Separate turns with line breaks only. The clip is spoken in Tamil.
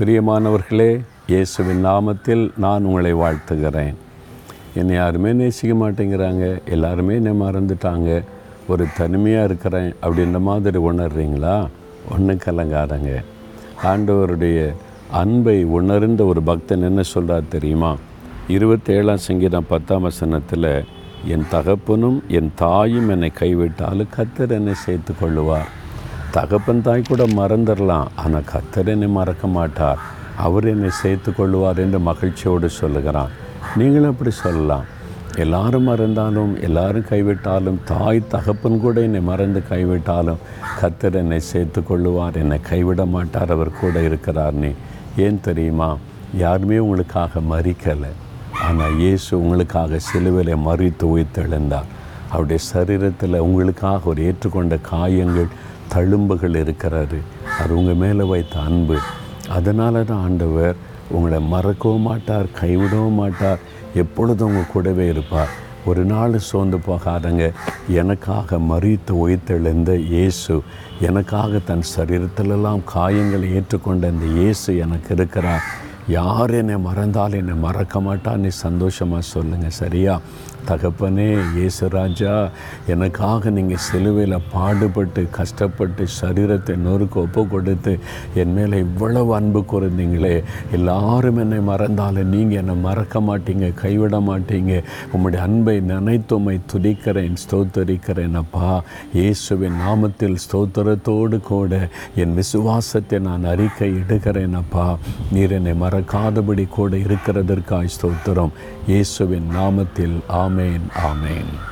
பிரியமானவர்களே இயேசுவின் நாமத்தில் நான் உங்களை வாழ்த்துகிறேன். என்னை யாருமே நேசிக்க மாட்டேங்கிறாங்க எல்லாருமே என்னை மறந்துட்டாங்க. ஒரு தனிமையாக இருக்கிறேன் அப்படின்ற மாதிரி உணர்றீங்களா? ஒன்று கலங்காதங்க ஆண்டவருடைய அன்பை உணர்ந்த ஒரு பக்தன் என்ன சொல்கிறார் தெரியுமா? இருபத்தேழாம் சங்கீதம் பத்தாம் வசனத்தில் என் தகப்பனும் என் தாயும் என்னை கைவிட்டாலும் கத்தர் என்னை சேர்த்து கொள்ளுவார் தகப்பன் தாய் கூட மறந்துடலாம் ஆனால் கத்தர் என்னை மறக்க மாட்டார் அவர் என்னை சேர்த்து கொள்வார் என்று மகிழ்ச்சியோடு சொல்லுகிறான். நீங்களும் அப்படி சொல்லலாம். எல்லாரும் மறந்தாலும் எல்லாரும் கைவிட்டாலும் தாய் தகப்பன் கூட என்னை மறந்து கைவிட்டாலும் கத்தர் என்னை சேர்த்து கொள்ளுவார் என்னை கைவிட மாட்டார் அவர் கூட இருக்கிறார். நீ ஏன் தெரியுமா? யாருமே உங்களுக்காக மறிக்கலை. ஆனால் இயேசு உங்களுக்காக சிலுவையில் மறித்து உயிர்த்தெழுந்தார். அவருடைய சரீரத்தில் உங்களுக்காக ஒரு ஏற்றுக்கொண்ட காயங்கள் தழும்புகள் இருக்கிறாரு. அது உங்கள் மேலே வைத்த அன்பு. அதனால தான் ஆண்டவர் உங்களை மறக்கவும் மாட்டார் கைவிடவும் மாட்டார். எப்பொழுதும் உங்கள் கூடவே இருப்பார். ஒரு நாள் சோர்ந்து போகாதங்க. எனக்காக மறித்து உயிர்த்தெழுந்த இயேசு எனக்காக தன் சரீரத்திலெல்லாம் காயங்களை ஏற்றுக்கொண்ட இந்த இயேசு எனக்கு இருக்கிறார். யார் என்னை மறந்தால் என்னை மறக்க மாட்டான்னு சந்தோஷமாக சொல்லுங்கள் சரியா? தகப்பனே இயேசு ராஜா எனக்காக நீங்கள் சிலுவையில் பாடுபட்டு கஷ்டப்பட்டு சரீரத்தை நொறுக்கு ஒப்பு கொடுத்து என் மேலே இவ்வளவு அன்பு கூர்ந்தீங்களே. எல்லாரும் என்னை மறந்தாலும் நீங்கள் என்னை மறக்க மாட்டீங்க கைவிட மாட்டீங்க. உம்முடைய அன்பை நினைத்துமை துதிக்கிறேன் ஸ்தோத்தரிக்கிறேன் அப்பா. இயேசுவின் நாமத்தில் ஸ்தோத்திரத்தோடு கூட என் விசுவாசத்தை நான் அறிக்கை எடுக்கிறேன் அப்பா. நீர் என்னை மறக்காதபடி கூட இருக்கிறதற்காய் ஸ்தோத்திரம். இயேசுவின் நாமத்தில் Amen, Amen.